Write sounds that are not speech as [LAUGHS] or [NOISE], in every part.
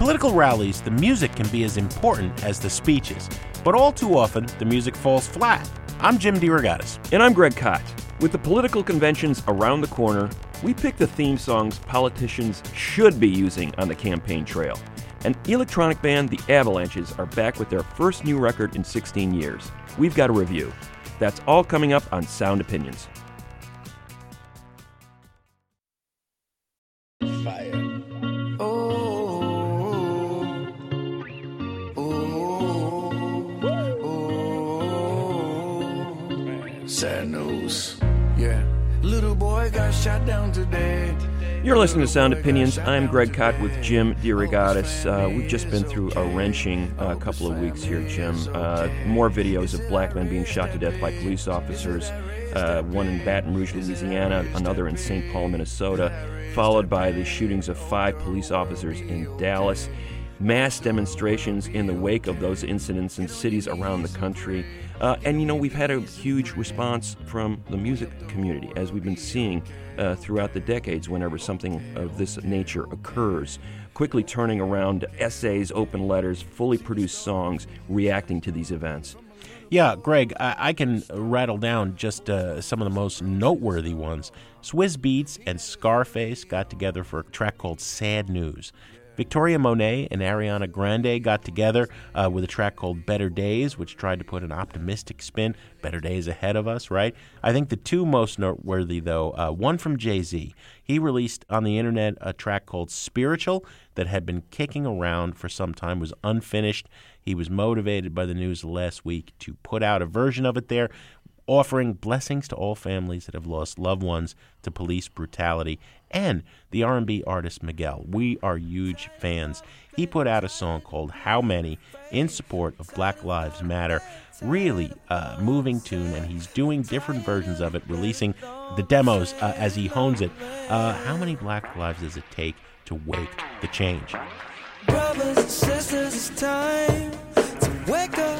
Political rallies, the music can be as important as the speeches, but all too often, the music falls flat. I'm Jim DeRogatis. And I'm Greg Kot. With the political conventions around the corner, we pick the theme songs politicians should be using on the campaign trail. And electronic band The Avalanches are back with their first new record in 16 years. We've got a review. That's all coming up on Sound Opinions. You're listening to Sound Opinions. I'm Greg Kot with Jim DeRogatis. Uh, we've just been through a wrenching uh, couple of weeks here, Jim. Uh, more videos of black men being shot to death by police officers. Uh, one in Baton Rouge, Louisiana, another in St. Paul, Minnesota, followed by the shootings of five police officers in Dallas. Mass demonstrations in the wake of those incidents in cities around the country. Uh, and you know, we've had a huge response from the music community, as we've been seeing uh, throughout the decades whenever something of this nature occurs. Quickly turning around essays, open letters, fully produced songs reacting to these events. Yeah, Greg, I, I can rattle down just uh, some of the most noteworthy ones. Swizz Beatz and Scarface got together for a track called Sad News. Victoria Monet and Ariana Grande got together uh, with a track called Better Days, which tried to put an optimistic spin. Better days ahead of us, right? I think the two most noteworthy, though, uh, one from Jay Z. He released on the internet a track called Spiritual that had been kicking around for some time, was unfinished. He was motivated by the news last week to put out a version of it there offering blessings to all families that have lost loved ones to police brutality and the R&B artist Miguel. We are huge fans. He put out a song called How Many in support of Black Lives Matter. Really uh, moving tune, and he's doing different versions of it, releasing the demos uh, as he hones it. Uh, how many black lives does it take to wake the change? Brothers and sisters, it's time to wake up, wake up,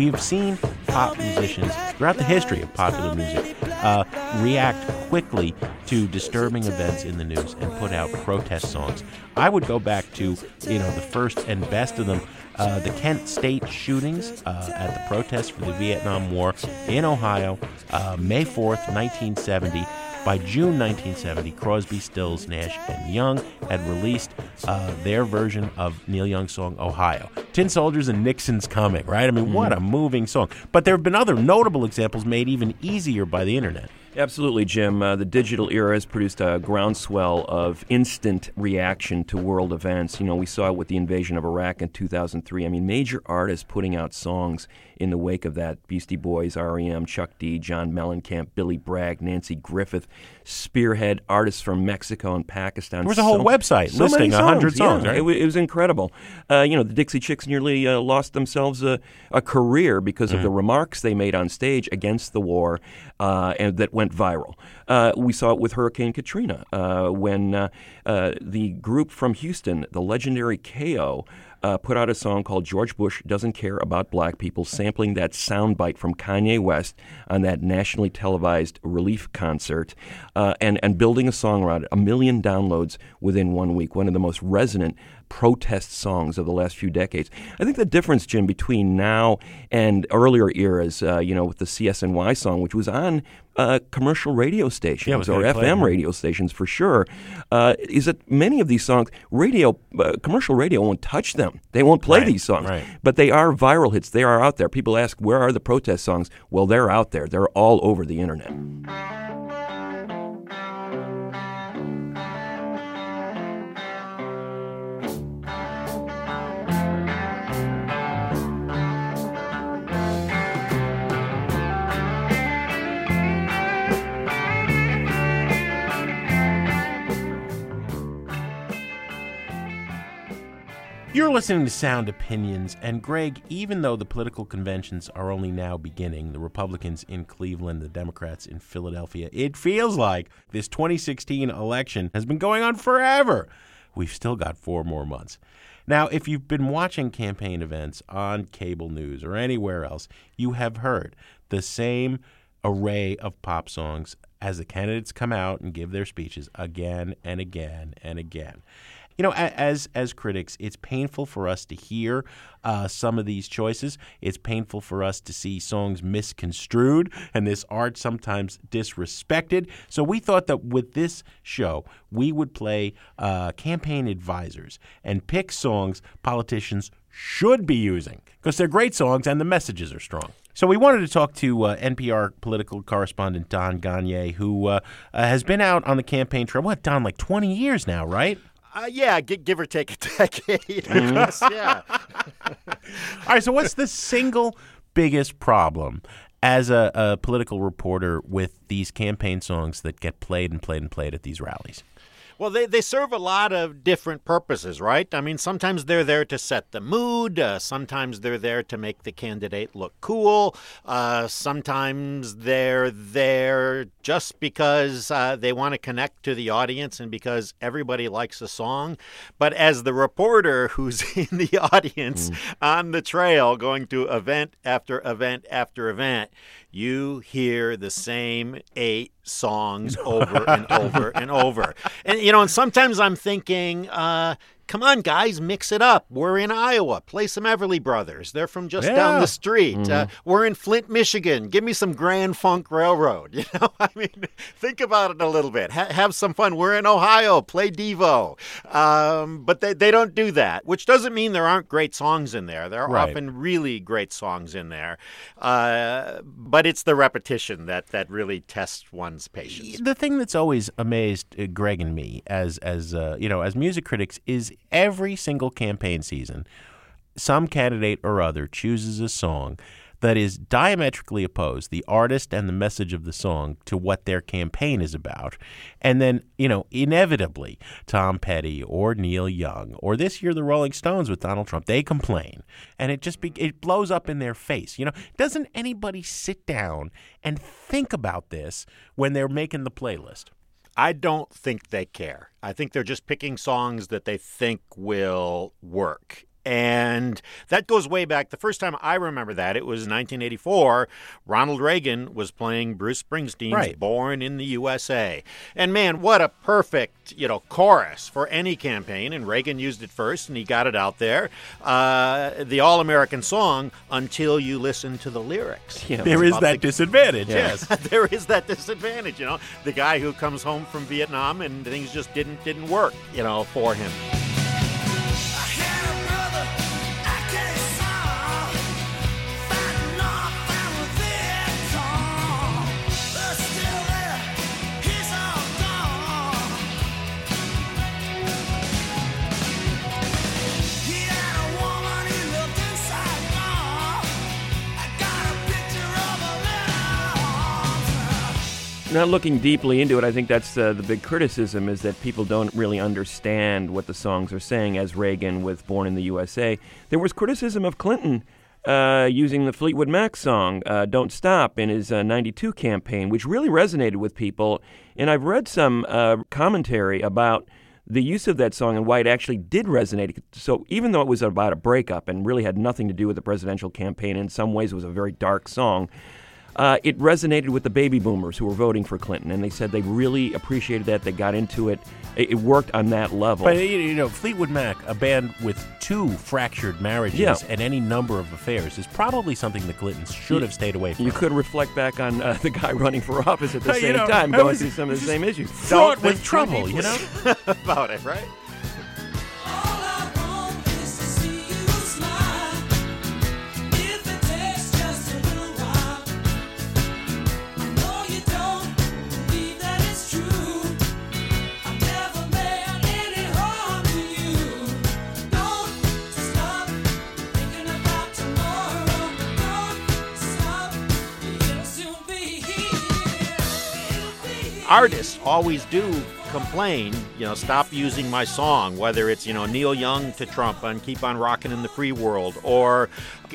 We've seen pop musicians throughout the history of popular music uh, react quickly to disturbing events in the news and put out protest songs. I would go back to you know the first and best of them, uh, the Kent State shootings uh, at the protest for the Vietnam War in Ohio, uh, May 4th, 1970. By June 1970, Crosby, Stills, Nash, and Young had released uh, their version of Neil Young's song "Ohio." Tin Soldiers and Nixon's Coming, right? I mean, what a moving song. But there have been other notable examples made even easier by the internet. Absolutely, Jim. Uh, the digital era has produced a groundswell of instant reaction to world events. You know, we saw it with the invasion of Iraq in 2003. I mean, major artists putting out songs in the wake of that Beastie Boys, REM, Chuck D, John Mellencamp, Billy Bragg, Nanci Griffith, spearhead artists from Mexico and Pakistan. There was a whole website so listing 100 songs, yeah. right? It, it was incredible. Uh, you know, the Dixie Chicks nearly uh, lost themselves a, a career because Mm. of the remarks they made on stage against the war uh, and that went viral. Uh, we saw it with Hurricane Katrina uh, when uh, the group from Houston, the legendary KO, uh, put out a song called George Bush Doesn't Care About Black People, sampling that soundbite from Kanye West on that nationally televised relief concert uh, and, and building a song around it. A million downloads within one week. One of the most resonant protest songs of the last few decades. I think the difference, Jim, between now and earlier eras, uh, you know, with the CSNY song, which was on uh, commercial radio stations was or play FM radio stations for sure. Uh, is that many of these songs, radio, uh, commercial radio won't touch them. They won't play Right, these songs, right. but they are viral hits. They are out there. People ask, where are the protest songs? Well, they're out there. They're all over the internet. You're listening to Sound Opinions, and Greg, even though the political conventions are only now beginning, the Republicans in Cleveland, the Democrats in Philadelphia, it feels like this 2016 election has been going on forever. We've still got four more months. Now, if you've been watching campaign events on cable news or anywhere else, you have heard the same array of pop songs as the candidates come out and give their speeches again and again and again. You know, as as critics, it's painful for us to hear uh, some of these choices. It's painful for us to see songs misconstrued and this art sometimes disrespected. So we thought that with this show, we would play uh, campaign advisors and pick songs politicians should be using because they're great songs and the messages are strong. So we wanted to talk to uh, NPR political correspondent Don Gonyea, who uh, uh, has been out on the campaign trail. What, Don? Like twenty years now, right? Uh, yeah, gi- give or take a [LAUGHS] decade. I guess, yeah. [LAUGHS] All right. So, what's the single biggest problem as a, a political reporter with these campaign songs that get played and played and played at these rallies? Well, they, they serve a lot of different purposes, right? I mean, sometimes they're there to set the mood. Uh, sometimes they're there to make the candidate look cool. Uh, sometimes they're there just because uh, they want to connect to the audience and because everybody likes a song. But as the reporter who's [LAUGHS] in the audience on the trail going to event after event after event, you hear the same eight songs [LAUGHS] over and over and over. And, you know, and sometimes I'm thinking, uh, come on, guys, mix it up. We're in Iowa. Play some Everly Brothers. They're from just down the street. Uh, we're in Flint, Michigan. Give me some Grand Funk Railroad. [LAUGHS] You know, I mean, think about it a little bit. Ha- have some fun. We're in Ohio. Play Devo. Um, but they, they don't do that, which doesn't mean there aren't great songs in there. There are Right. often really great songs in there. Uh, but it's the repetition that, that really tests one's patience. The thing that's always amazed uh, Greg and me as as uh, you know as music critics is every single campaign season, some candidate or other chooses a song that is diametrically opposed, the artist and the message of the song, to what their campaign is about. And then, you know, inevitably, Tom Petty or Neil Young, or this year the Rolling Stones with Donald Trump, they complain. And it just be, it blows up in their face. You know, doesn't anybody sit down and think about this when they're making the playlist? I don't think they care. I think they're just picking songs that they think will work. And that goes way back. The first time I remember that, it was 1984. Ronald Reagan was playing Bruce Springsteen's Right. Born in the USA. And man, what a perfect, you know, chorus for any campaign. And Reagan used it first and he got it out there. Uh, the All American song, Until You Listen to the Lyrics. Yeah. There is that the- disadvantage, yes. [LAUGHS] there is that disadvantage, you know. The guy who comes home from Vietnam and things just didn't didn't work, you know, for him. Now, looking deeply into it, I think that's uh, the big criticism is that people don't really understand what the songs are saying. As Reagan with "Born in the USA," there was criticism of Clinton uh, using the Fleetwood Mac song uh, "Don't Stop" in his uh, '92 campaign, which really resonated with people. And I've read some uh, commentary about the use of that song and why it actually did resonate. So even though it was about a breakup and really had nothing to do with the presidential campaign, in some ways it was a very dark song. Uh, it resonated with the baby boomers who were voting for Clinton, and they said they really appreciated that. They got into it. It, it worked on that level. But you you know, Fleetwood Mac, a band with two fractured marriages Yeah. and any number of affairs, is probably something the Clintons should have stayed away from. you could reflect back on uh, the guy running for office at the [LAUGHS] You same know, time, going was through some of the same issues. fraught with trouble, you know. [LAUGHS] about it, right? Artists always do complain, you know, stop using my song, whether it's, you know, Neil Young to Trump on Keep on Rockin' in the Free World, or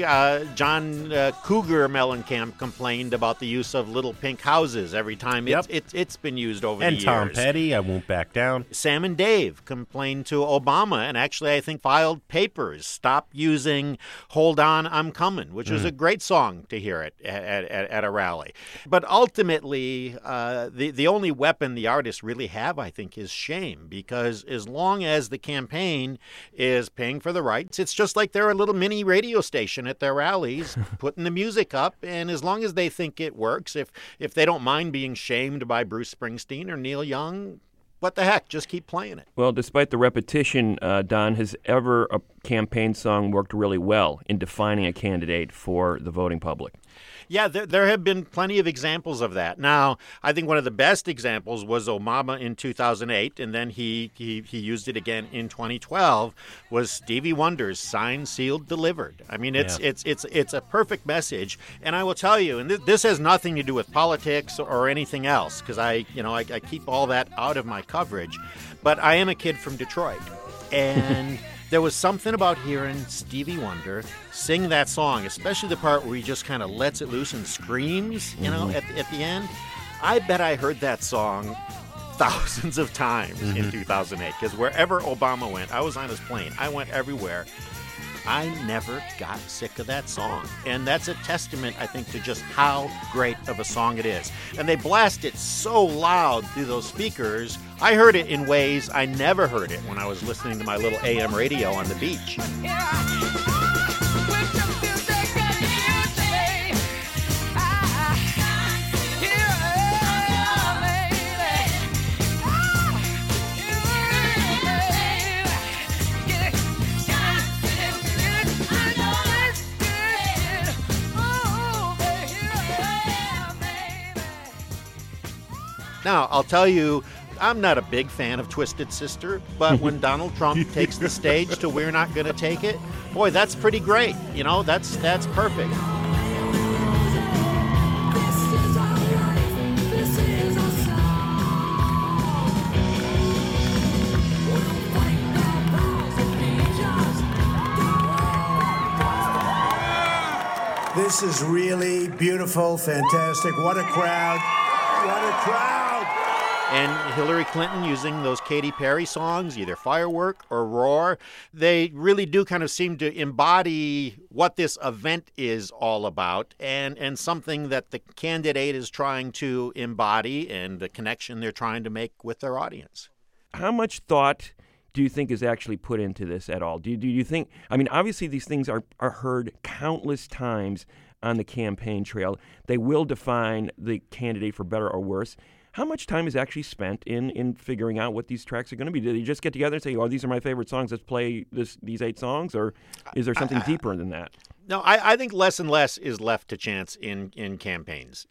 uh, John uh, Cougar Mellencamp complained about the use of Little Pink Houses every time Yep. it's, it's, it's been used over And the Tom years. And Tom Petty, I won't back down. Sam and Dave complained to Obama and actually, I think, filed papers. Stop using Hold On, I'm Coming, which was a great song to hear it at, at, at a rally. But ultimately, uh, the, the only weapon the artists really have, I think, is shame because as long as the campaign is paying for the rights, it's just like they're a little mini radio station at their rallies, [LAUGHS] putting the music up. And as long as they think it works, if, if they don't mind being shamed by Bruce Springsteen or Neil Young, what the heck? Just keep playing it. Well, despite the repetition, uh, Don, has ever a campaign song worked really well in defining a candidate for the voting public? Yeah, there, there have been plenty of examples of that. Now, I think one of the best examples was Obama in 2008, and then he, he, he used it again in 2012, was Stevie Wonder's Signed, Sealed, Delivered. I mean, it's, Yeah. it's, it's, it's a perfect message. And I will tell you, and th- this has nothing to do with politics or anything else, because I, you know, I, I keep all that out of my coverage, but I am a kid from Detroit. And... [LAUGHS] There was something about hearing Stevie Wonder sing that song, especially the part where he just kind of lets it loose and screams, you know, mm-hmm. at, at the end. I bet I heard that song [LAUGHS] thousands of times in mm-hmm. 2008 because wherever Obama went, I was on his plane. I went everywhere. I never got sick of that song. And that's a testament, I think, to just how great of a song it is. And they blast it so loud through those speakers. I heard it in ways I never heard it when I was listening to my little AM radio on the beach. Now, I'll tell you, I'm not a big fan of Twisted Sister, but [LAUGHS] when Donald Trump takes the stage to We're Not Gonna Take It, boy, that's pretty great. You know, that's that's perfect. This is really beautiful, fantastic. What a crowd. What a crowd. And Hillary Clinton using those Katy Perry songs, either Firework or Roar, they really do kind of seem to embody what this event is all about and, and something that the candidate is trying to embody and the connection they're trying to make with their audience. How much thought do you think is actually put into this at all? Do you, do you think? I mean, obviously these things are are heard countless times on the campaign trail. They will define the candidate for better or worse. How much time is actually spent in in figuring out what these tracks are going to be? Do they just get together and say, "Oh, these are my favorite songs. Let's play this these eight songs," or is there something deeper than that? No, I, I think less and less is left to chance in, in campaigns.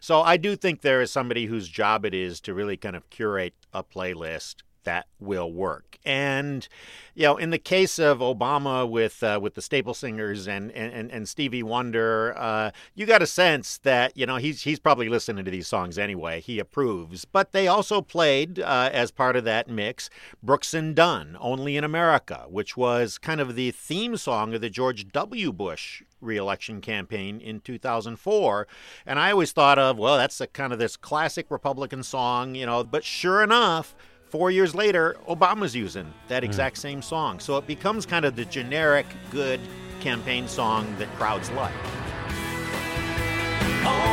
So I do think there is somebody whose job it is to really kind of curate a playlist that will work. And you know, in the case of Obama with uh, with the Staple Singers and and, and Stevie Wonder, uh, you got a sense that you know he's he's probably listening to these songs anyway. He approves. But they also played uh, as part of that mix Brooks and Dunn, "Only in America," which was kind of the theme song of the George W. Bush reelection campaign in 2004. And I always thought of, well, that's a kind of this classic Republican song, you know. But sure enough. Four years later, Obama's using that hmm. exact same song. So it becomes kind of the generic, good campaign song that crowds like. Only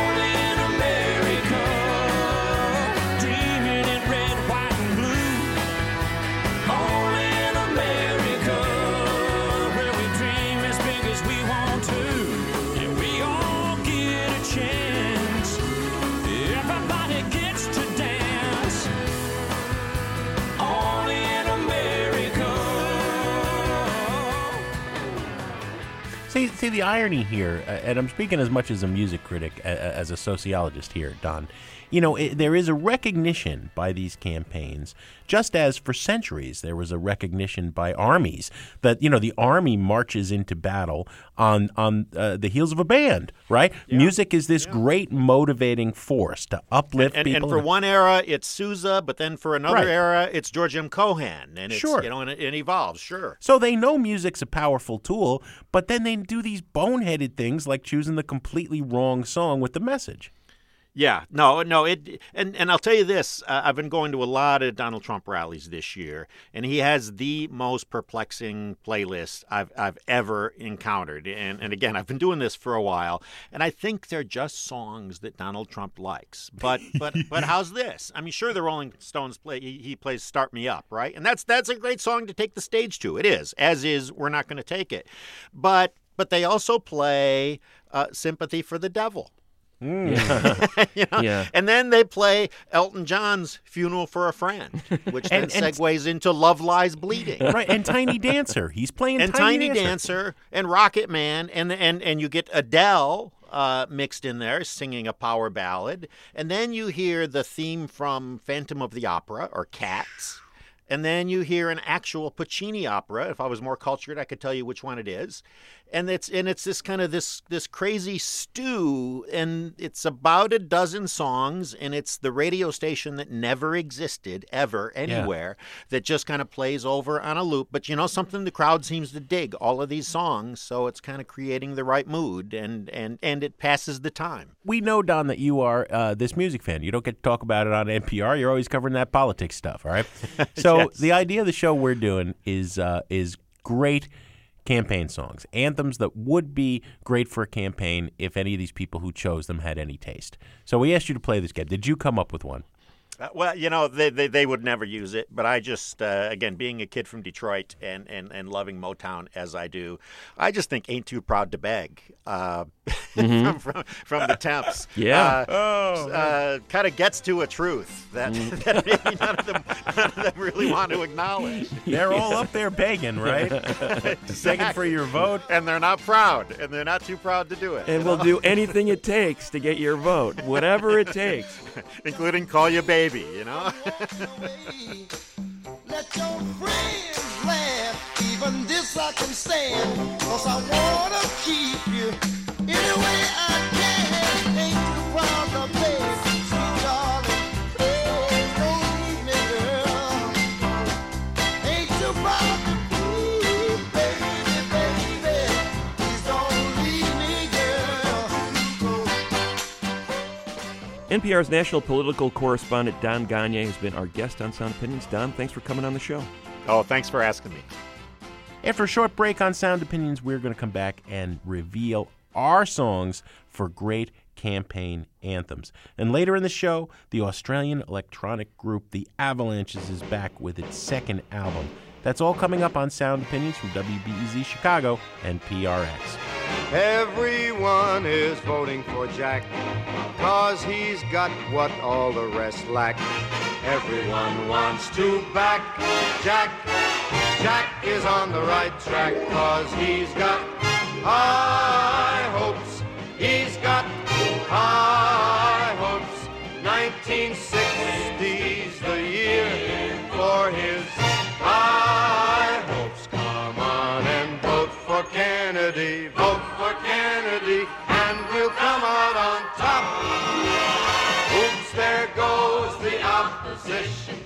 see, the irony here, uh, and I'm speaking as much as a music critic as a sociologist here, Don. You know, it, there is a recognition by these campaigns, just as for centuries there was a recognition by armies that you know the army marches into battle on on uh, the heels of a band, right? Music is this great motivating force to uplift And, and people. for one era, it's Sousa, but then for another Right. era, it's George M. Cohan, and it's Sure. you know, and it, it evolves. Sure. So they know music's a powerful tool, but then they do these boneheaded things like choosing the completely wrong song with the message. Yeah, no, no. It and and I'll tell you this: uh, I've been going to a lot of Donald Trump rallies this year, and he has the most perplexing playlist I've I've ever encountered. And and again, I've been doing this for a while, and I think they're just songs that Donald Trump likes. But but [LAUGHS] but how's this? I mean, sure, the Rolling Stones play. He, he plays "Start Me Up," right? And that's that's a great song to take the stage to. It is, as is. We're not going to take it, but but they also play uh, "Sympathy for the Devil." [LAUGHS] you know? Yeah. And then they play Elton John's Funeral for a Friend, which [LAUGHS] then And- and- segues into Love Lies Bleeding. right, and Tiny Dancer. He's playing And Tiny, Tiny Dancer. and Rocket Man and and and you get Adele uh, mixed in there singing a power ballad, and then you hear the theme from Phantom of the Opera or Cats, and then you hear an actual Puccini opera. If I was more cultured, I could tell you which one it is, and it's and it's this kind of this this crazy stew, and it's about a dozen songs, and it's the radio station that never existed ever anywhere that just kind of plays over on a loop. But you know something, the crowd seems to dig all of these songs, so it's kind of creating the right mood, and and and it passes the time. We know, Don, that you are uh, this music fan. You don't get to talk about it on NPR. You're always covering that politics stuff, all right? [LAUGHS] So Yes. the idea of the show we're doing is uh, is great campaign songs, anthems that would be great for a campaign if any of these people who chose them had any taste. So we asked you to play this game. Did you come up with one? Uh, well, you know, they, they, they would never use it, but I just, uh, again, being a kid from Detroit and, and, and loving Motown as I do, I just think Ain't Too Proud to Beg uh, [LAUGHS] from, from, from the Temps. Yeah. Uh, uh, kind of gets to a truth that, [LAUGHS] that [LAUGHS] maybe none of, them, none of them really want to acknowledge. They're all up there begging, right? Begging for your vote. And they're not proud, and they're not too proud to do it. And we'll do anything it takes to get your vote, whatever it takes. including Call You Baby, you know? Let your friends laugh. Even this I can stand. Cause I wanna keep you any way I can. Ain't too proud to beg, NPR's national political correspondent Don Gonyea has been our guest on Sound Opinions. Don, thanks for coming on the show. Oh, thanks for asking me. After a short break on Sound Opinions, we're going to come back and reveal our songs for great campaign anthems. And later in the show, the Australian electronic group The Avalanches is back with its second album. That's all coming up on Sound Opinions from WBEZ Chicago and PRX. Everyone is voting for Jack, cause he's got what all the rest lack. Everyone wants to back Jack. Jack is on the right track, cause he's got high hopes. He's got high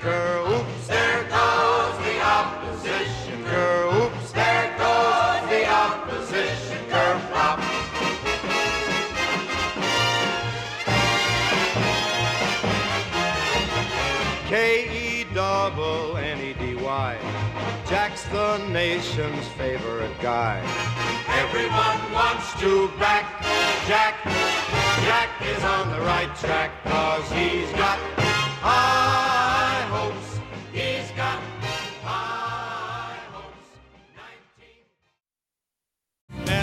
Oops, there goes the opposition. Oops, there goes the opposition. K E double N E D Y. Jack's the nation's favorite guy. Everyone wants to back Jack. Jack is on the right track cause he's got high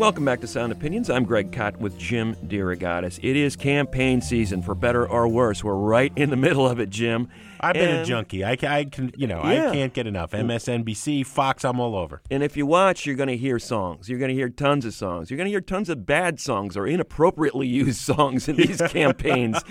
Welcome back to Sound Opinions. I'm Greg Kot with Jim DeRogatis. It is campaign season, for better or worse. We're right in the middle of it, Jim. I've been a junkie. I, I can, you know, Yeah. I can't get enough. MSNBC, Fox, I'm all over. And if you watch, you're going to hear songs. You're going to hear tons of songs. You're going to hear tons of bad songs or inappropriately [LAUGHS] used songs in these [LAUGHS] campaigns.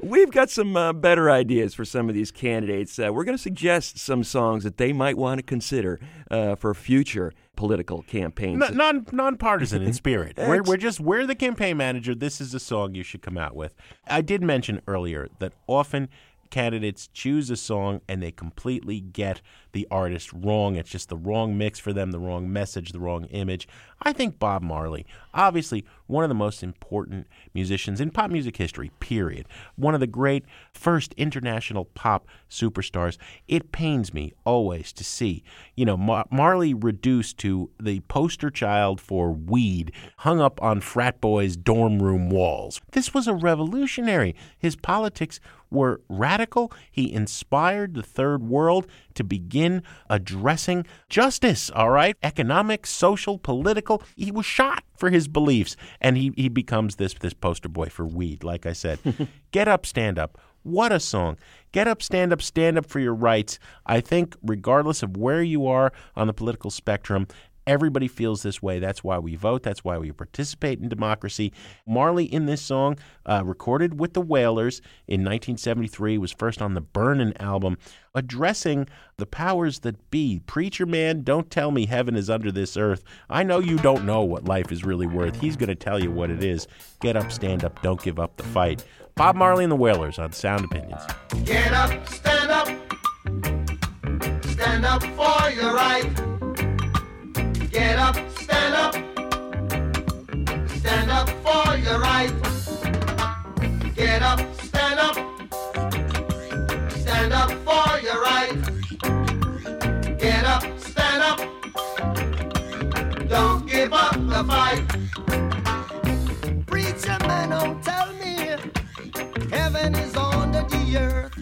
We've got some uh, better ideas for some of these candidates. Uh, we're going to suggest some songs that they might want to consider uh, for future political campaigns. Non nonpartisan in spirit. [LAUGHS] we're, we're just we're the campaign manager. This is the song you should come out with. I did mention earlier that often candidates choose a song and they completely get the artist wrong. It's just the wrong mix for them, the wrong message, the wrong image. I think Bob Marley, obviously one of the most important musicians in pop music history, period. One of the great first international pop superstars. It pains me always to see, you know, Mar- Marley reduced to the poster child for weed hung up on frat boys' dorm room walls. This was a revolutionary. His politics were radical. He inspired the third world to begin addressing justice, all right? Economic, social, political. He was shot for his beliefs, and he, he becomes this, this poster boy for weed, like I said. [LAUGHS] Get up, stand up. What a song. Get up, stand up, stand up for your rights. I think, regardless of where you are on the political spectrum, Everybody feels this way. That's why we vote. That's why we participate in democracy. Marley, in this song, uh, recorded with the Wailers in 1973, was first on the Burnin' album, addressing the powers that be. Preacher man, don't tell me heaven is under this earth. I know you don't know what life is really worth. He's going to tell you what it is. Get up, stand up, don't give up the fight. Bob Marley and the Wailers on Sound Opinions. Get up, stand up. Stand up for your right. For your right. Get up, stand up. Stand up for your right. Get up, stand up. Don't give up the fight. Preacher man, don't tell me heaven is under the earth.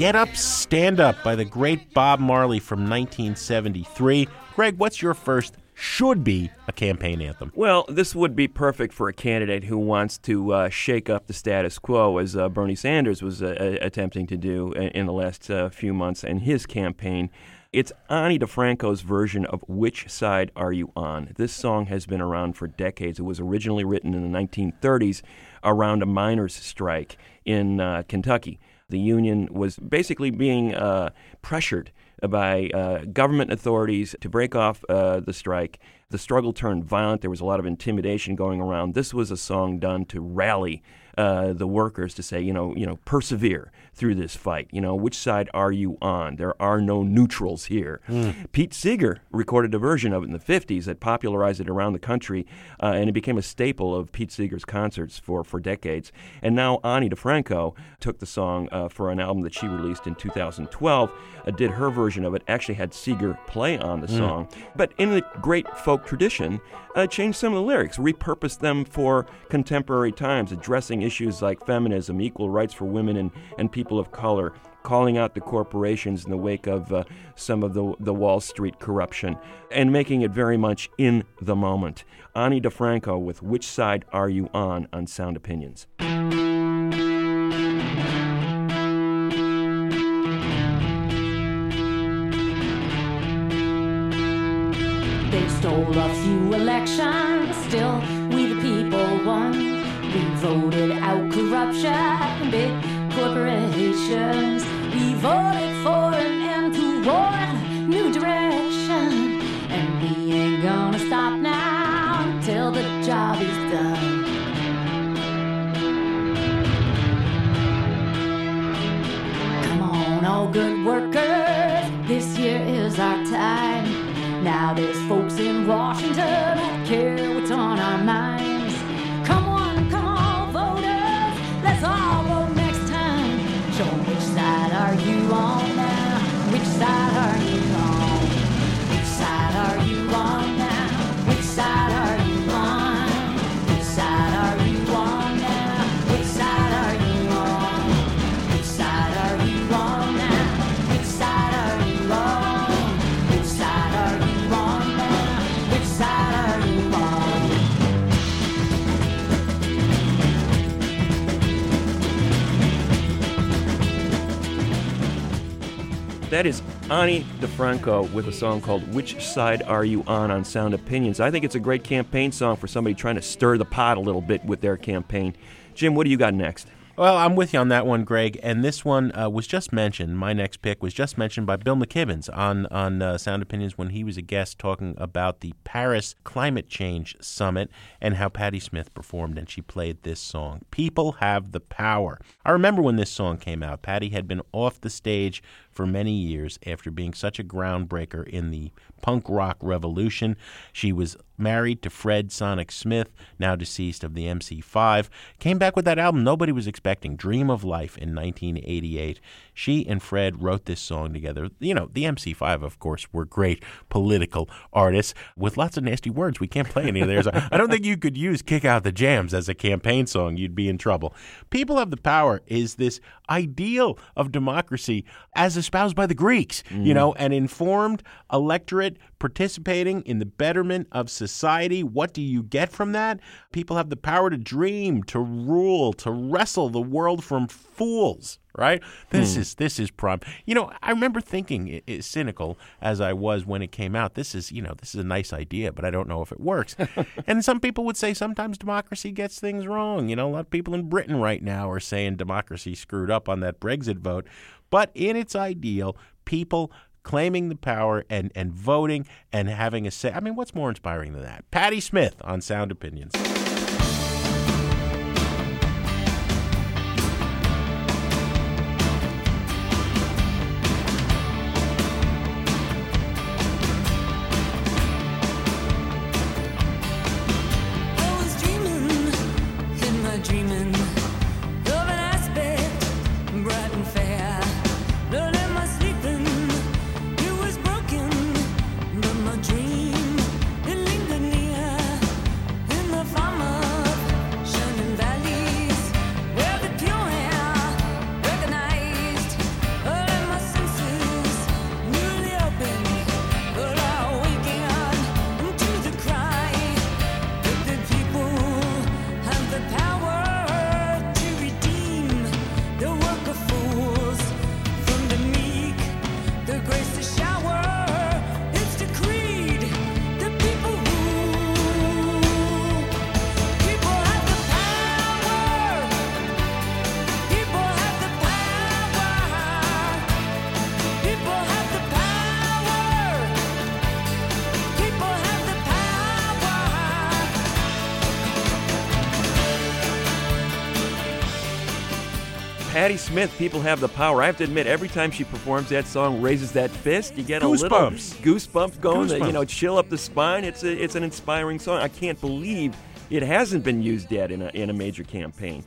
Get Up, Stand Up by the great Bob Marley from 1973. Greg, what's your first should be a campaign anthem? Well, this would be perfect for a candidate who wants to uh, shake up the status quo, as uh, Bernie Sanders was uh, uh, attempting to do in, in the last uh, few months in his campaign. It's Ani DiFranco's version of Which Side Are You On? This song has been around for decades. It was originally written in the 1930s around a miners' strike in uh, Kentucky. The union was basically being uh, pressured by uh, government authorities to break off uh, the strike. The struggle turned violent. There was a lot of intimidation going around. This was a song done to rally uh, the workers to say, you know, you know, persevere through this fight. You know, which side are you on? There are no neutrals here. Pete Seeger recorded a version of it in the 50s that popularized it around the country, uh, and it became a staple of Pete Seeger's concerts for, for decades. And now Ani DiFranco took the song uh, for an album that she released in 2012, uh, did her version of it, actually had Seeger play on the song, but in the great folk tradition, uh, changed some of the lyrics, repurposed them for contemporary times, addressing issues like feminism, equal rights for women and, and people of color, calling out the corporations in the wake of uh, some of the, the Wall Street corruption, and making it very much in the moment. Ani DiFranco with Which Side Are You On on Sound Opinions. They stole a few elections, still we the people won. We voted out corruption, big corporations. We voted for an end to war, new direction. And we ain't gonna stop now till the job is done. Come on, all good workers, this year is our time. Now there's folks in Washington That is Ani DiFranco with a song called Which Side Are You On on Sound Opinions. I think it's a great campaign song for somebody trying to stir the pot a little bit with their campaign. Jim, what do you got next? Well, I'm with you on that one, Greg. And this one uh, was just mentioned. My next pick was just mentioned by Bill McKibbins on on uh, Sound Opinions when he was a guest talking about the Paris Climate Change Summit and how Patti Smith performed, and she played this song. People have the power. I remember when this song came out. Patti had been off the stage for many years after being such a groundbreaker in the punk rock revolution. She was married to Fred Sonic Smith, now deceased of the MC5. Came back with that album nobody was expecting, Dream of Life, in 1988. She and Fred wrote this song together. You know, the MC5, of course, were great political artists with lots of nasty words. We can't play any of theirs. I don't think you could use Kick Out the Jams as a campaign song. You'd be in trouble. People Have the Power is this ideal of democracy as espoused by the Greeks, you mm. know, an informed electorate participating in the betterment of society. What do you get from that? People have the power to dream, to rule, to wrestle the world from fools. Right? This hmm. is this is prime. You know, I remember thinking, i- i- cynical as I was when it came out. This is you know this is a nice idea, but I don't know if it works. [LAUGHS] and some people would say sometimes democracy gets things wrong. You know, a lot of people in Britain right now are saying democracy screwed up on that Brexit vote. But in its ideal, people claiming the power and, and voting and having a say. I mean, what's more inspiring than that? Patti Smith on Sound Opinions. Patti Smith, People Have the Power. I have to admit, every time she performs that song, raises that fist, you get a little Goosebumps. goosebumps going, that, you know, chill up the spine. It's a, it's an inspiring song. I can't believe it hasn't been used yet in a, in a major campaign.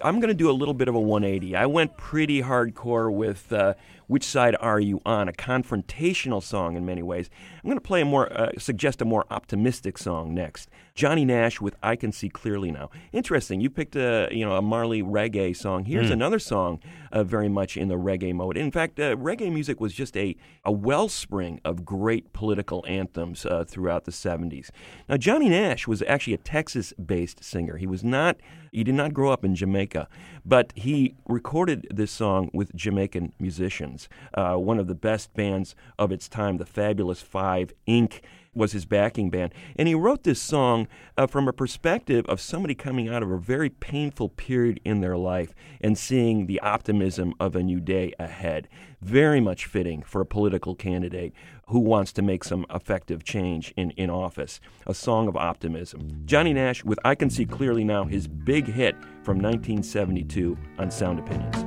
I'm going to do a little bit of a 180. I went pretty hardcore with uh, Which Side Are You On, a confrontational song in many ways. I'm going to play a more, uh, suggest a more optimistic song next. Johnny Nash with I Can See Clearly Now. Interesting. You picked a, you know, a Marley reggae song. Here's Mm. another song uh, very much in the reggae mode. In fact, uh, reggae music was just a, a wellspring of great political anthems uh, throughout the 70s. Now, Johnny Nash was actually a Texas based singer. He was not, he did not grow up in Jamaica, but he recorded this song with Jamaican musicians. Uh, one of the best bands of its time, the Fabulous Five Inc., was his backing band. And he wrote this song uh, from a perspective of somebody coming out of a very painful period in their life and seeing the optimism of a new day ahead. Very much fitting for a political candidate who wants to make some effective change in, in office. A song of optimism. Johnny Nash with I Can See Clearly Now, his big hit from 1972 on Sound Opinions.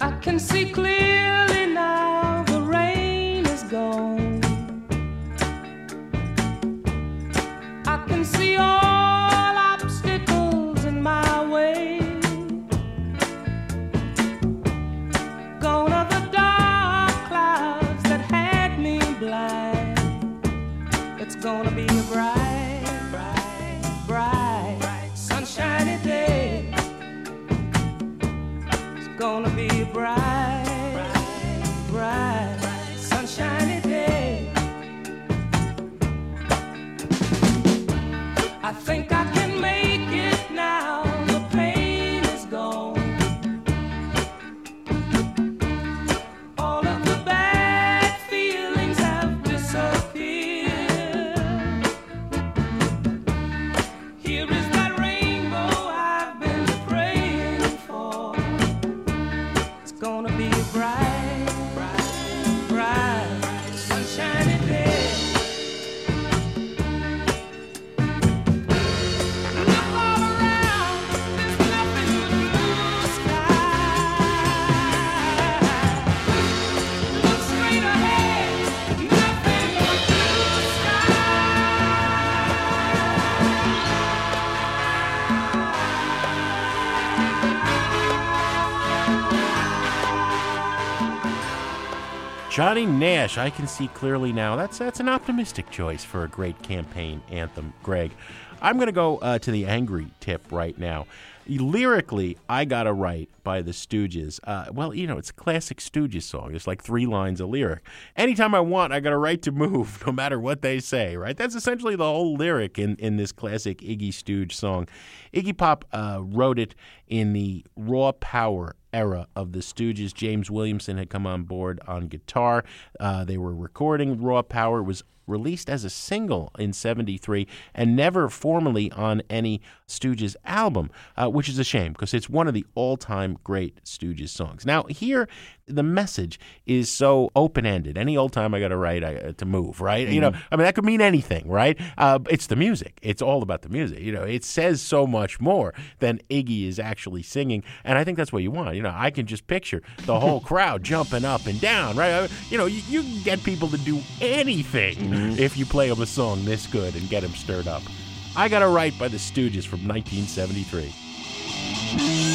I can see clearly Johnny Nash, I can see clearly now. That's that's an optimistic choice for a great campaign anthem, Greg. I'm going to go uh, to the angry tip right now. Lyrically, I got a right by the Stooges. Uh, well, you know, it's a classic Stooges song. It's like three lines of lyric. Anytime I want, I got a right to move, [LAUGHS] no matter what they say, right? That's essentially the whole lyric in, in this classic Iggy Stooge song. Iggy Pop uh, wrote it in the raw power era of the Stooges. James Williamson had come on board on guitar. Uh, they were recording Raw Power. It was released as a single in 73 and never formally on any Stooges album, uh, which is a shame because it's one of the all time great Stooges songs. Now, here, the message is so open ended. Any old time I got a right uh, to move, right? You know, Mhm. I mean, that could mean anything, right? Uh, it's the music. It's all about the music. You know, it says so much more than Iggy is actually singing. And I think that's what you want. You know, I can just picture the whole [LAUGHS] crowd jumping up and down, right? I- You know, you, you can get people to do anything Mm-hmm. if you play him a song this good and get him stirred up. I Got a Right by the Stooges from 1973.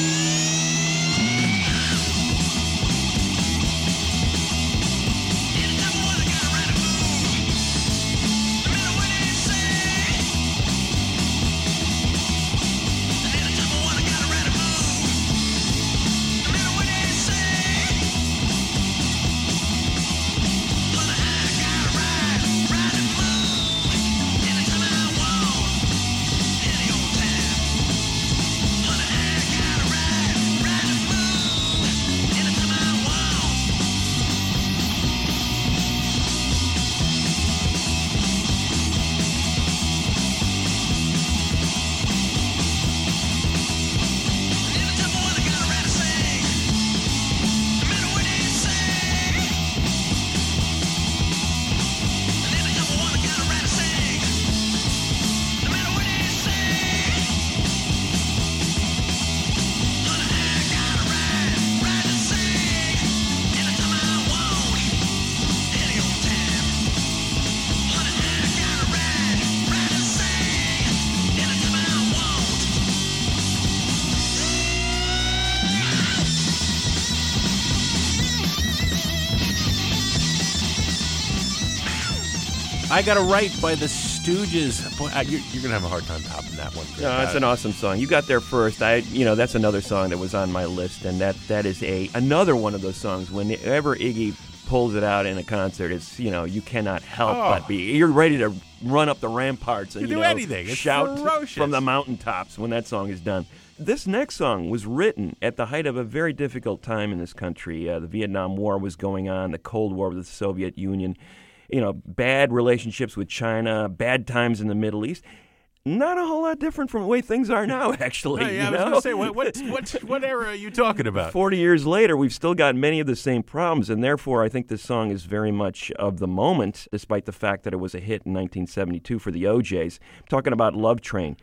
I Got a Right by the Stooges. Boy, I, you're, you're going to have a hard time topping that one. No, it's an awesome song. You got there first. I, you know, that's another song that was on my list, and that that is a another one of those songs. Whenever Iggy pulls it out in a concert, it's you know you cannot help Oh. but be. You're ready to run up the ramparts and You you do know, anything. It's shout ferocious. from the mountaintops when that song is done. This next song was written at the height of a very difficult time in this country. Uh, the Vietnam War was going on, the Cold War with the Soviet Union, you know, bad relationships with China, bad times in the Middle East. Not a whole lot different from the way things are now, [LAUGHS] actually. Yeah, you I was know? going to say, what, what, what, [LAUGHS] what era are you talking about? 40 years later, we've still got many of the same problems, and therefore I think this song is very much of the moment, despite the fact that it was a hit in 1972 for the O'Jays. I'm talking about Love Train.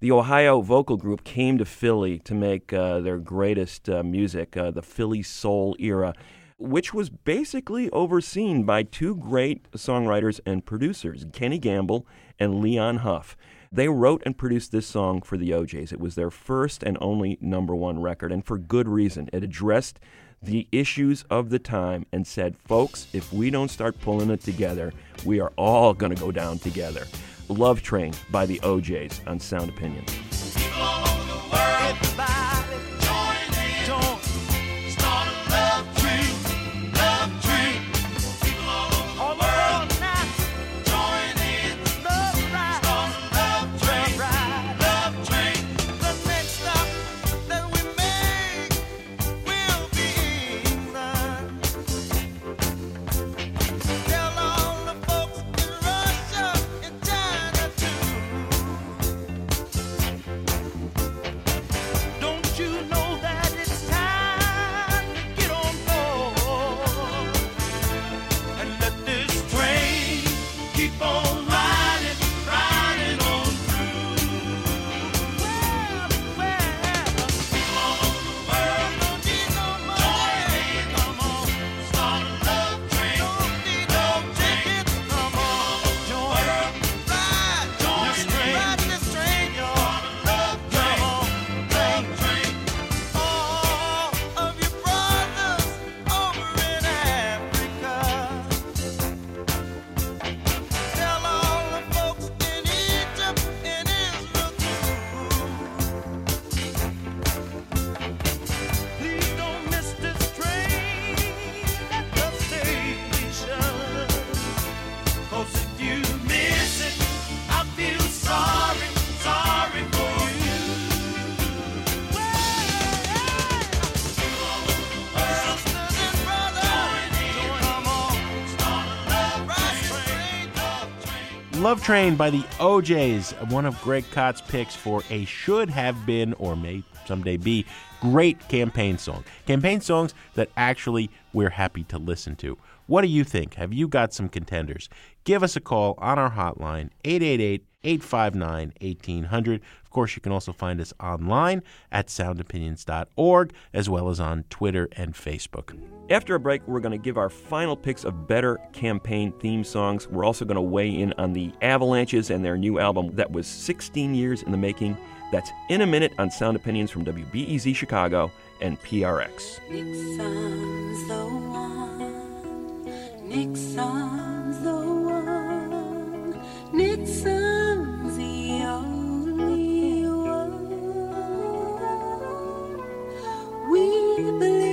The Ohio vocal group came to Philly to make uh, their greatest uh, music, uh, the Philly Soul era, which was basically overseen by two great songwriters and producers, Kenny Gamble and Leon Huff. They wrote and produced this song for the O'Jays. It was their first and only number one record, and for good reason. It addressed the issues of the time and said, folks, if we don't start pulling it together, we are all going to go down together. Love Train by the O'Jays on Sound Opinion. Love Train by the O'Jays, one of Greg Kot's picks for a should have been or may someday be great campaign song. Campaign songs that actually we're happy to listen to. What do you think? Have you got some contenders? Give us a call on our hotline, 888 859 1800. Of course, you can also find us online at soundopinions.org as well as on Twitter and Facebook. After a break, we're going to give our final picks of better campaign theme songs. We're also going to weigh in on the Avalanches and their new album that was 16 years in the making. That's in a minute on Sound Opinions from WBEZ Chicago and PRX. Nixon's the one. Nixon's the one. Nixon's the only one. We believe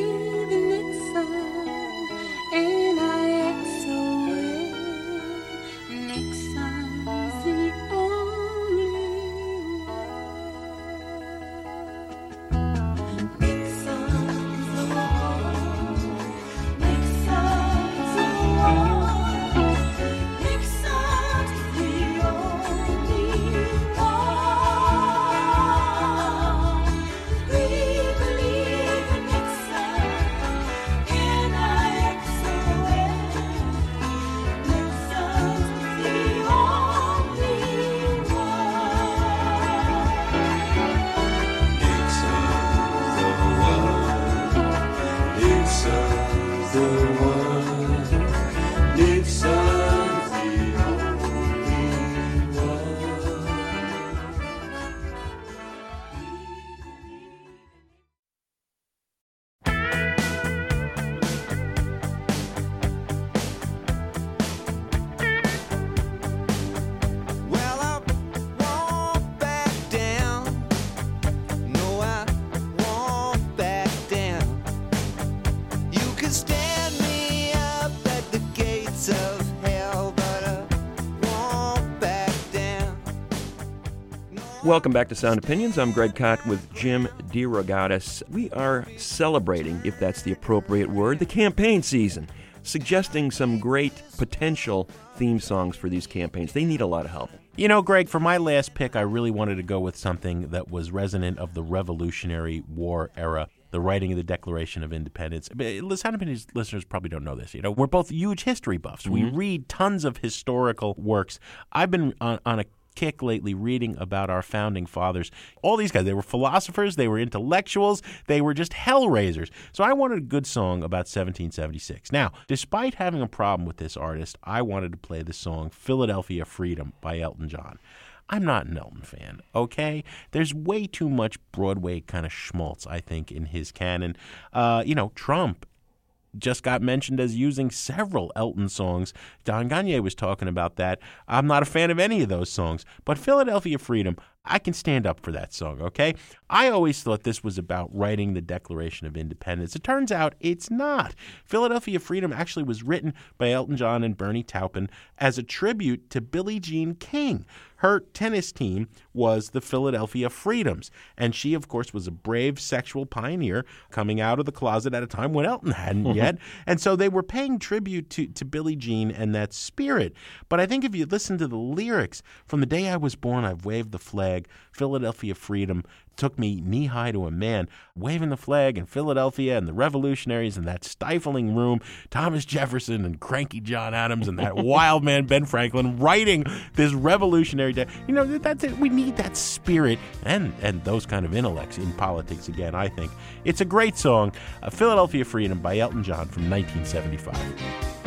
Welcome back to Sound Opinions. I'm Greg Kot with Jim DeRogatis. We are celebrating, if that's the appropriate word, the campaign season, suggesting some great potential theme songs for these campaigns. They need a lot of help. You know, Greg, for my last pick, I really wanted to go with something that was resonant of the Revolutionary War era. The writing of the Declaration of Independence. Uh, Sound Opinions listeners probably don't know this. You know, we're both huge history buffs. We mm-hmm. read tons of historical works. I've been on, on a kick lately reading about our founding fathers. All these guys, they were philosophers, they were intellectuals, they were just hell raisers. So I wanted a good song about 1776. Now, despite having a problem with this artist, I wanted to play the song Philadelphia Freedom by Elton John. I'm not an Elton fan, okay? There's way too much Broadway kind of schmaltz, I think, in his canon. Uh, you know, Trump just got mentioned as using several Elton songs. Don Gonyea was talking about that. I'm not a fan of any of those songs, but Philadelphia Freedom, I can stand up for that song, okay? I always thought this was about writing the Declaration of Independence. It turns out it's not. Philadelphia Freedom actually was written by Elton John and Bernie Taupin as a tribute to Billie Jean King. Her tennis team was the Philadelphia Freedoms, and she, of course, was a brave sexual pioneer coming out of the closet at a time when Elton hadn't mm-hmm. yet. And so they were paying tribute to, to Billie Jean and that spirit. But I think if you listen to the lyrics, from the day I was born, I've waved the flag, Philadelphia Freedom took me knee high to a man, waving the flag in Philadelphia and the revolutionaries in that stifling room, Thomas Jefferson and cranky John Adams and that [LAUGHS] wild man Ben Franklin writing this revolutionary day. You know, that's it. We need that spirit and and those kind of intellects in politics again, I think. It's a great song, uh, Philadelphia Freedom by Elton John from 1975.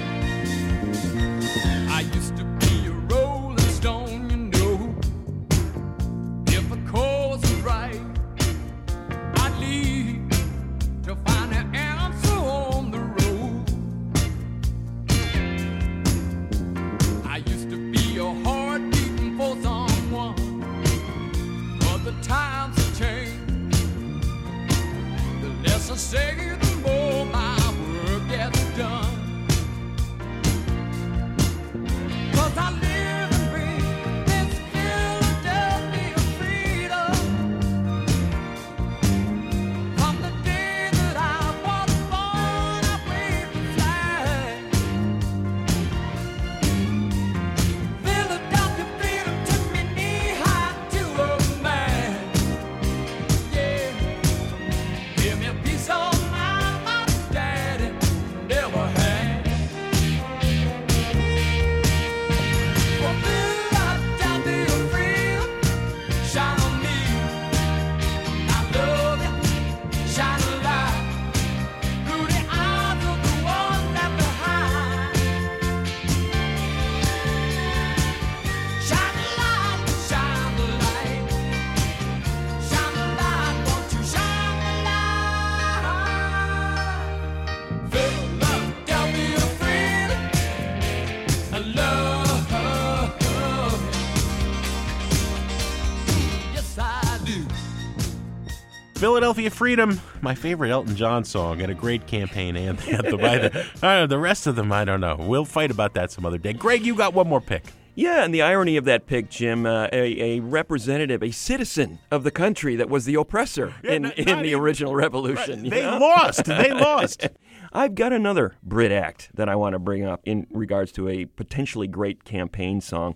Philadelphia Freedom, my favorite Elton John song, and a great campaign anthem. I, I don't the rest of them, I don't know. We'll fight about that some other day. Greg, you got one more pick. Yeah, and the irony of that pick, Jim, uh, a, a representative, a citizen of the country that was the oppressor in, not- in not the even- original revolution. you They know? lost. They [LAUGHS] lost. I've got another Brit act that I want to bring up in regards to a potentially great campaign song.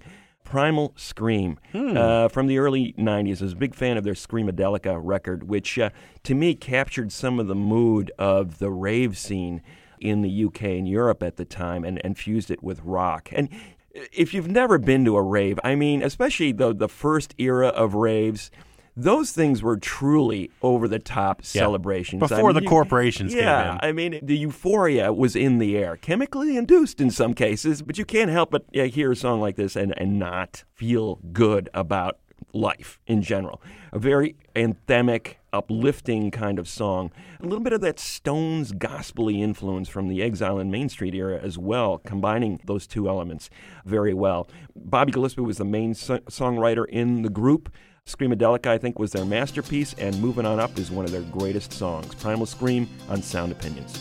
Primal Scream uh, from the early 90s. I was a big fan of their Screamadelica record, which uh, to me captured some of the mood of the rave scene in the UK and Europe at the time and, and fused it with rock. And if you've never been to a rave, I mean, especially the, the first era of raves, those things were truly over the top celebrations. I Before mean, the you- corporations came yeah, in. I mean, the euphoria was in the air, chemically induced in some cases, but you can't help but hear a song like this and, and not feel good about life in general. A very anthemic, uplifting kind of song. A little bit of that Stones gospely influence from the Exile on Main Street era as well, combining those two elements very well. Bobby Gillespie was the main so- songwriter in the group. Screamadelica, I think, was their masterpiece, and Moving On Up is one of their greatest songs. Primal Scream on Sound Opinions.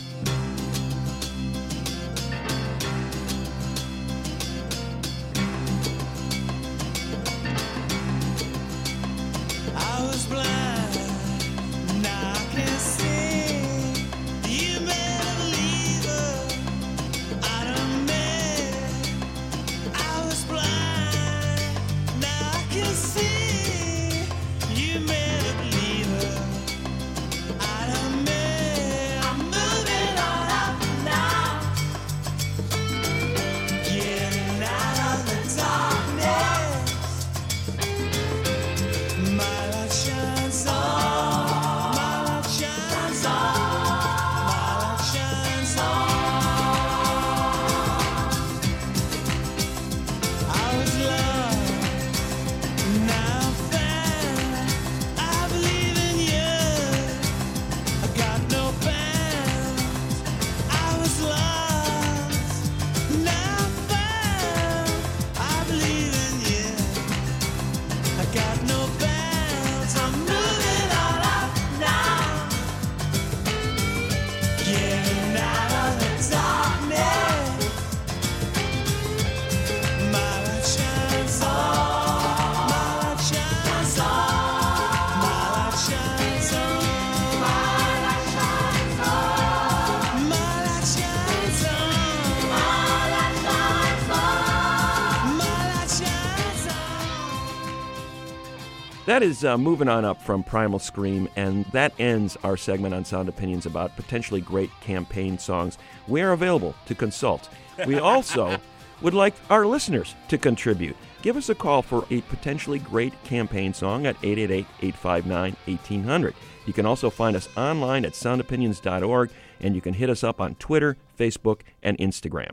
That is uh, moving on up from Primal Scream, and that ends our segment on Sound Opinions about potentially great campaign songs. We are available to consult. We [LAUGHS] also would like our listeners to contribute. Give us a call for a potentially great campaign song at 888 859 1800. You can also find us online at soundopinions.org, and you can hit us up on Twitter, Facebook, and Instagram.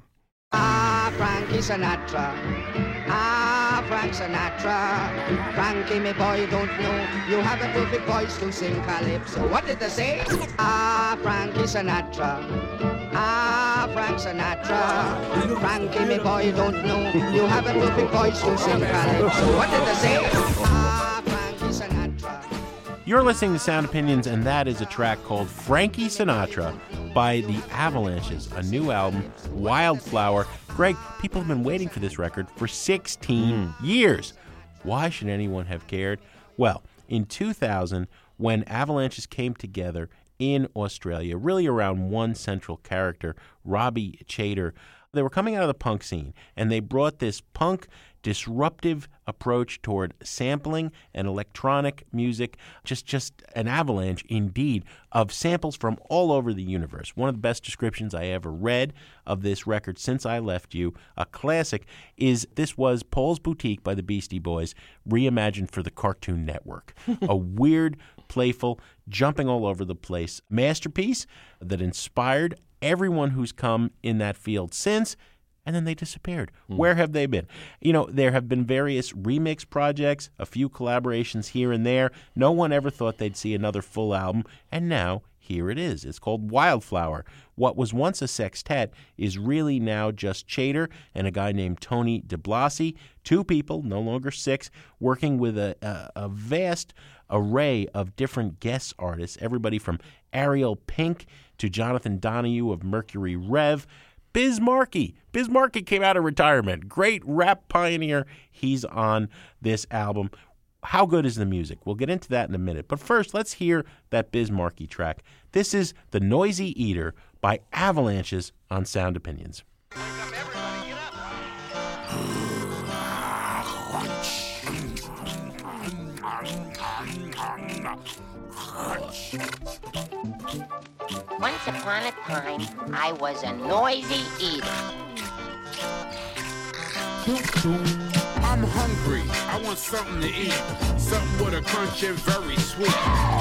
Ah, Frankie Sinatra. Ah, Frank Sinatra. Frankie, me boy, don't know. You have a perfect voice to sing calypso. What did they say? Ah, Frankie Sinatra. Ah, Frank Sinatra. Frankie, me boy, don't know. You have a perfect voice to sing calypso. What did they say? Ah, Sinatra. You're listening to Sound Opinions, and that is a track called Frankie Sinatra by the Avalanches, a new album, Wildflower. Greg, people have been waiting for this record for 16 hmm. years. Why should anyone have cared? Well, in 2000, when Avalanches came together in Australia, really around one central character, Robbie Chater, they were coming out of the punk scene, and they brought this punk disruptive approach toward sampling and electronic music just just an avalanche indeed of samples from all over the universe. One of the best descriptions i ever read of this record since i left you a classic is this was paul's boutique by the beastie boys reimagined for the cartoon network. [LAUGHS] A weird playful jumping all over the place masterpiece that inspired everyone who's come in that field since and then they disappeared. Hmm. Where have they been? You know, there have been various remix projects, a few collaborations here and there. No one ever thought they'd see another full album, and now here it is. It's called Wildflower. What was once a sextet is really now just Chater and a guy named Tony Di Blasi, two people, no longer six, working with a, a, a vast array of different guest artists, everybody from Ariel Pink to Jonathan Donahue of Mercury Rev. Biz Markie. Biz Markie came out of retirement. Great rap pioneer. He's on this album. How good is the music? We'll get into that in a minute. But first, let's hear that Biz Markie track. This is The Noisy Eater by Avalanches on Sound Opinions. [LAUGHS] Once upon a time, I was a noisy eater. I'm hungry. I want something to eat. Something with a crunch and very sweet.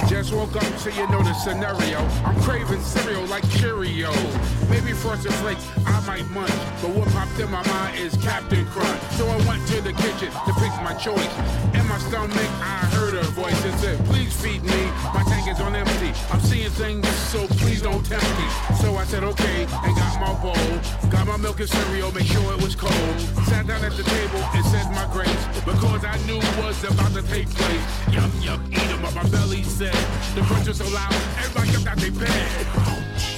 Just woke up so you know the scenario. I'm craving cereal like Cheerios. Maybe Frosted Flakes I might munch. But what popped in my mind is Captain Crunch. So I went to the kitchen to pick my choice. In my stomach, I heard a voice that said, Please feed me. My tank is on empty. I'm seeing things, so please don't tempt me. So I said, Okay, and got my bowl. Got my milk and cereal, make sure it was cold. Sat down at the table and said my grace. Because I knew what's about to take place. Yum, yum, eat 'em up. My belly said, The crunch was so loud, everybody jumped out their bed.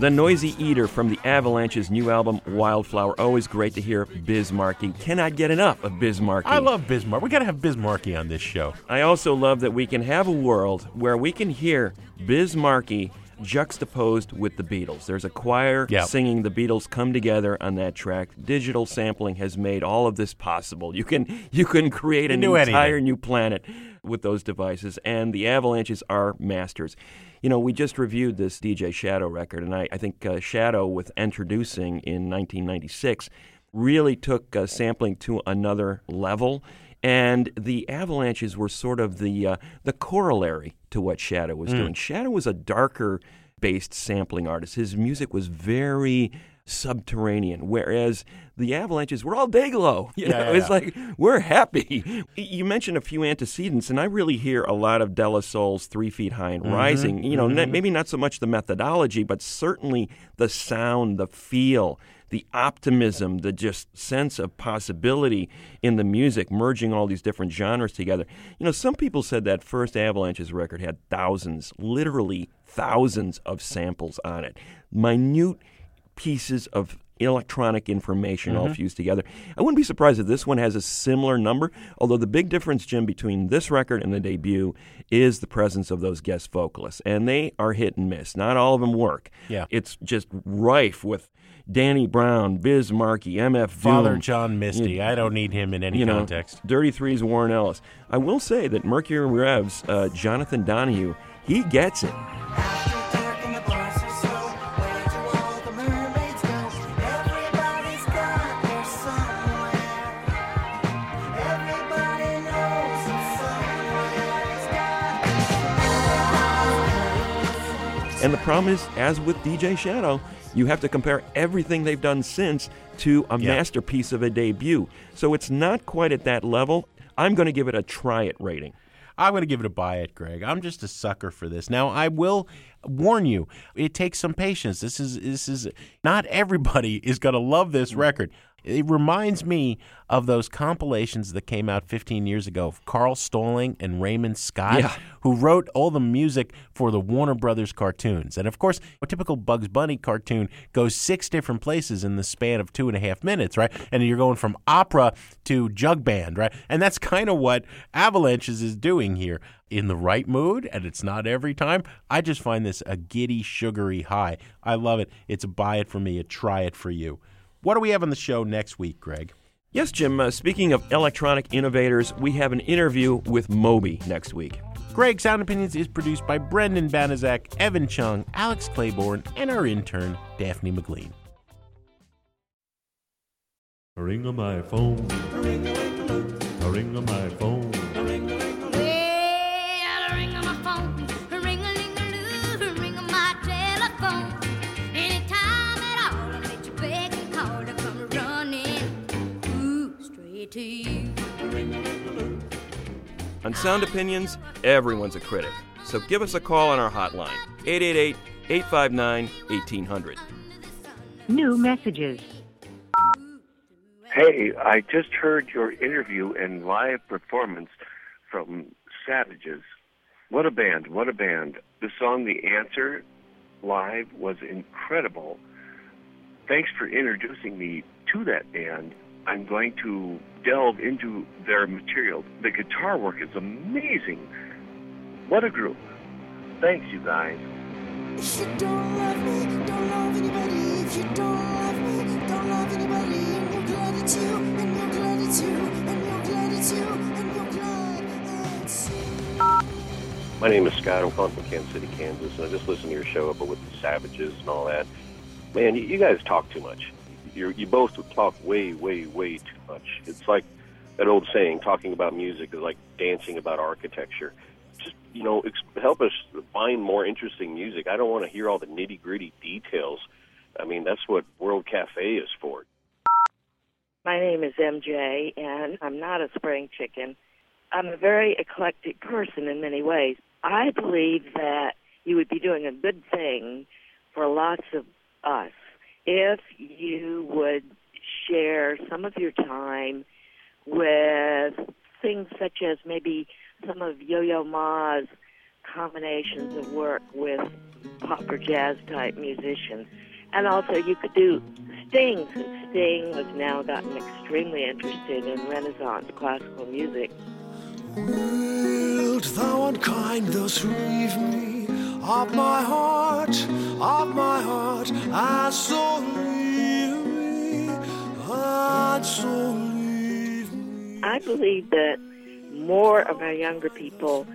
The Noisy Eater from the Avalanche's new album, Wildflower. Always great to hear Biz Markie. Cannot get enough of Biz Markie. I love Biz Markie. We got to have Biz Markie on this show. I also love that we can have a world where we can hear Biz Markie juxtaposed with the Beatles. There's a choir Yep. singing the Beatles come together on that track. Digital sampling has made all of this possible. You can you can create You an entire anything. new planet with those devices and the Avalanches are masters. You know, we just reviewed this DJ Shadow record and I, I think uh, Shadow with Endtroducing in 1996 really took uh, sampling to another level and the Avalanches were sort of the uh, the corollary to what Shadow was Mm. doing. Shadow was a darker based sampling artist. His music was very subterranean, whereas the Avalanches were all day glow. [LAUGHS] You Yeah, know, yeah, it's yeah. like we're happy. You mentioned a few antecedents, and I really hear a lot of De La Soul's Three Feet High and Mhm, Rising. You know, n- mhm. maybe not so much the methodology, but certainly the sound, the feel, the optimism, the just sense of possibility in the music, merging all these different genres together. You know, some people said that first Avalanches record had thousands, literally thousands of samples on it, minute pieces of electronic information all Mhm. fused together. I wouldn't be surprised if this one has a similar number, although the big difference, Jim, between this record and the debut is the presence of those guest vocalists, and they are hit and miss. Not all of them work. Yeah. It's just rife with Danny Brown, Biz Markie, MF Father Doom. John Misty. You- I don't need him in any you know, context. Dirty Threes, Warren Ellis. I will say that Mercury Revs, uh, Jonathan Donahue, he gets it. And the problem is, as with DJ Shadow, you have to compare everything they've done since to a Yeah. masterpiece of a debut. So it's not quite at that level. I'm going to give it a try it rating. I'm going to give it a buy it, Greg. I'm just a sucker for this. Now, I will warn you, it takes some patience. This is this is not everybody [LAUGHS] is going to love this mm. record. It reminds me of those compilations that came out 15 years ago of Carl Stalling and Raymond Scott, Yeah. who wrote all the music for the Warner Brothers cartoons. And of course, a typical Bugs Bunny cartoon goes six different places in the span of two and a half minutes, right? And you're going from opera to jug band, right? And that's kind of what Avalanches is doing here. In the right mood, and it's not every time. I just find this a giddy, sugary high. I love it. It's a buy it for me, a try it for you. What do we have on the show next week, Greg? Yes, Jim, uh, speaking of electronic innovators, we have an interview with Moby next week. Greg Sound Opinions is produced by Brendan Banaszak, Evan Chung, Alex Claiborne, and our intern, Daphne McLean. Ring on my phone. Ring on my phone. To you. On Sound Opinions, everyone's a critic. So give us a call on our hotline, 888 859 1800. New messages. Hey, I just heard your interview and live performance from Savages. What a band, what a band. The song The Answer live was incredible. Thanks for introducing me to that band. I'm going to delve into their material. The guitar work is amazing. What a group. Thanks, you guys. If you don't love me, don't love anybody. If you don't love me, don't love anybody. And you're glad it's you, and you're glad it's you, and you're glad it's you, and you're glad it's you. My name is Scott. I'm calling from Kansas City, Kansas, and I just listened to your show about with the Savages and all that. Man, you, you guys talk too much. You're, you both would talk way, way, way too much. It's like that old saying: talking about music is like dancing about architecture. Just you know, ex- help us find more interesting music. I don't want to hear all the nitty gritty details. I mean, that's what World Cafe is for. My name is MJ, and I'm not a spring chicken. I'm a very eclectic person in many ways. I believe that you would be doing a good thing for lots of us if you would share some of your time with things such as maybe some of Yo-Yo Ma's combinations of work with pop or jazz type musicians. And also you could do Sting, Sting has now gotten extremely interested in Renaissance classical music. Wilt thou unkind thus relieve me of my heart, of my heart, and so leave and so leave me. I believe that more of our younger people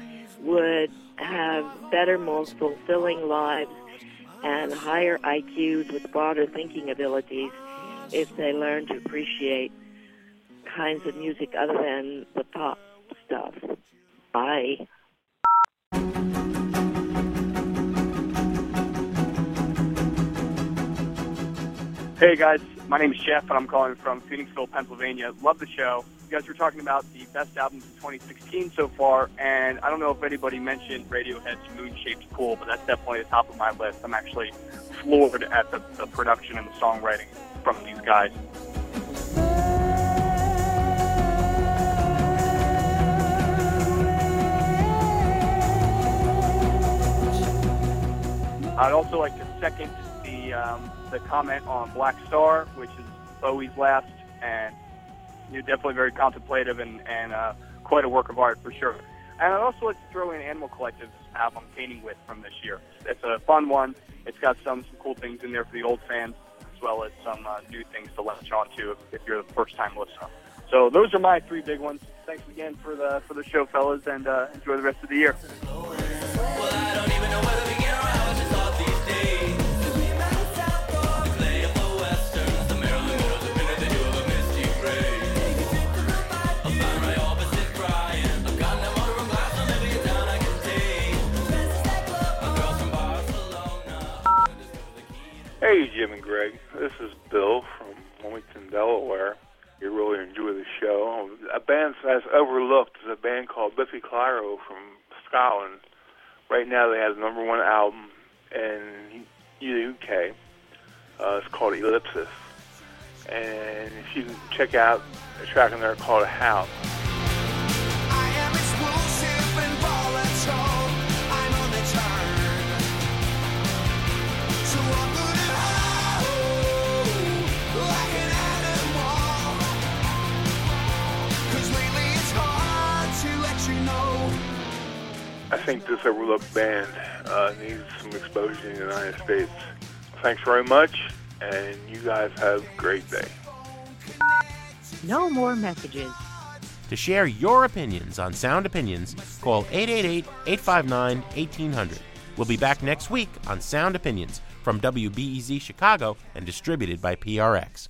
would have better, more fulfilling lives and higher IQs with broader thinking abilities if they learn to appreciate kinds of music other than the pop stuff. Bye. Hey guys, my name is Jeff, and I'm calling from Phoenixville, Pennsylvania. Love the show. You guys were talking about the best albums of 2016 so far, and I don't know if anybody mentioned Radiohead's Moon Shaped Pool, but that's definitely the top of my list. I'm actually floored at the, the production and the songwriting from these guys. I'd also like to second the um, the comment on Black Star, which is Bowie's last, and you're definitely very contemplative and, and uh, quite a work of art for sure. And I'd also like to throw in Animal Collective's album Painting With from this year. It's a fun one. It's got some, some cool things in there for the old fans, as well as some uh, new things to latch on to if, if you're the first time listener. So those are my three big ones. Thanks again for the for the show, fellas, and uh, enjoy the rest of the year. Hey, Jim and Greg. This is Bill from Wilmington, Delaware. You really enjoy the show. A band that's overlooked is a band called Biffy Clyro from Scotland. Right now, they have the number one album in the UK. Uh, it's called Ellipsis. And if you can check out a track in there called House. I think this overlooked band uh, needs some exposure in the United States. Thanks very much, and you guys have a great day. No more messages. To share your opinions on Sound Opinions, call 888 859 1800. We'll be back next week on Sound Opinions from WBEZ Chicago and distributed by PRX.